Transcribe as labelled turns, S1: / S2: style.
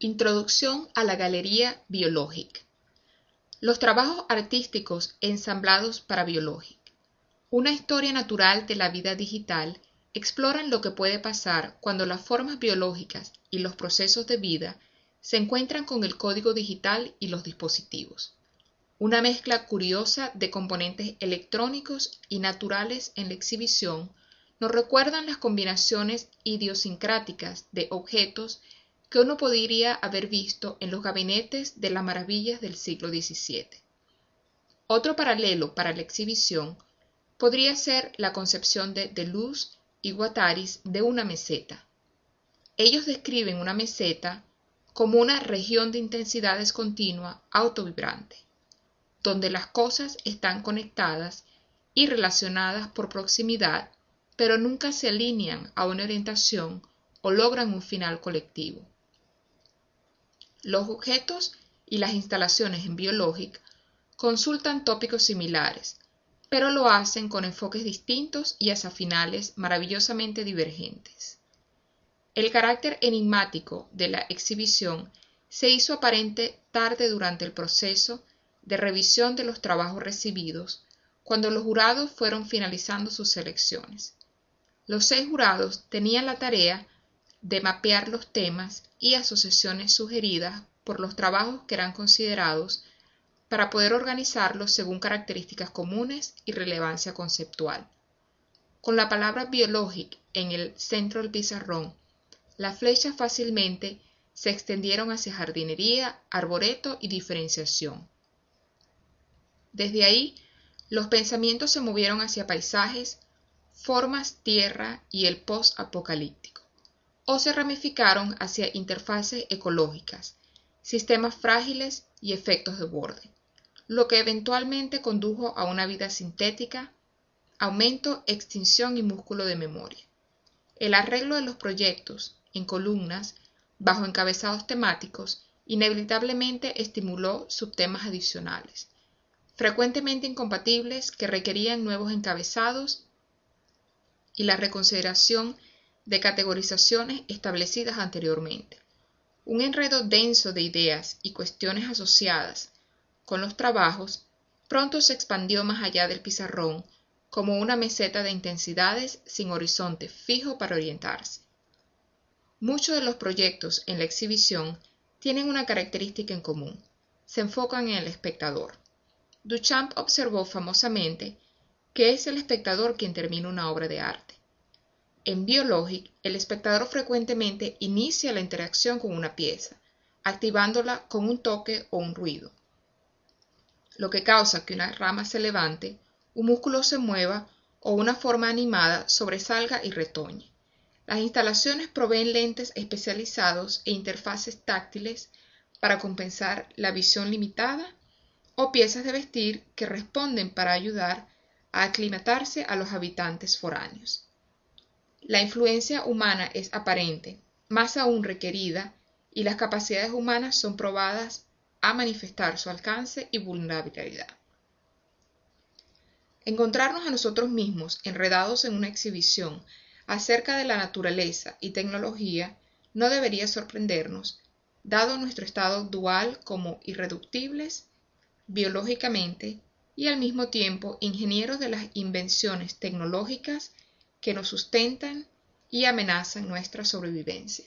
S1: Introducción a la Galería Biologic. Los trabajos artísticos ensamblados para Biologic. Una historia natural de la vida digital exploran lo que puede pasar cuando las formas biológicas y los procesos de vida se encuentran con el código digital y los dispositivos. Una mezcla curiosa de componentes electrónicos y naturales en la exhibición nos recuerdan las combinaciones idiosincráticas de objetos que uno podría haber visto en los gabinetes de las maravillas del siglo XVII. Otro paralelo para la exhibición podría ser la concepción de Deleuze y Guattaris de una meseta. Ellos describen una meseta como una región de intensidades continua autovibrante, donde las cosas están conectadas y relacionadas por proximidad pero nunca se alinean a una orientación o logran un final colectivo. Los objetos y las instalaciones en Biologic consultan tópicos similares, pero lo hacen con enfoques distintos y hasta finales maravillosamente divergentes. El carácter enigmático de la exhibición se hizo aparente tarde durante el proceso de revisión de los trabajos recibidos, cuando los jurados fueron finalizando sus selecciones. Los seis jurados tenían la tarea de mapear los temas y asociaciones sugeridas por los trabajos que eran considerados para poder organizarlos según características comunes y relevancia conceptual. Con la palabra biologic en el centro del pizarrón, las flechas fácilmente se extendieron hacia jardinería, arboreto y diferenciación. Desde ahí, los pensamientos se movieron hacia paisajes, formas tierra y el post-apocalíptico, o se ramificaron hacia interfaces ecológicas, sistemas frágiles y efectos de borde, lo que eventualmente condujo a una vida sintética, aumento, extinción y músculo de memoria. El arreglo de los proyectos en columnas bajo encabezados temáticos inevitablemente estimuló subtemas adicionales, frecuentemente incompatibles que requerían nuevos encabezados y la reconsideración de categorizaciones establecidas anteriormente. Un enredo denso de ideas y cuestiones asociadas con los trabajos pronto se expandió más allá del pizarrón como una meseta de intensidades sin horizonte fijo para orientarse. Muchos de los proyectos en la exhibición tienen una característica en común. Se enfocan en el espectador. Duchamp observó famosamente que es el espectador quien termina una obra de arte. En Biologic, el espectador frecuentemente inicia la interacción con una pieza, activándola con un toque o un ruido, lo que causa que una rama se levante, un músculo se mueva o una forma animada sobresalga y retoñe. Las instalaciones proveen lentes especializados e interfaces táctiles para compensar la visión limitada o piezas de vestir que responden para ayudar a aclimatarse a los habitantes foráneos. La influencia humana es aparente, más aún requerida, y las capacidades humanas son probadas a manifestar su alcance y vulnerabilidad. Encontrarnos a nosotros mismos enredados en una exhibición acerca de la naturaleza y tecnología no debería sorprendernos, dado nuestro estado dual como irreductibles biológicamente y al mismo tiempo ingenieros de las invenciones tecnológicas que nos sustentan y amenazan nuestra sobrevivencia.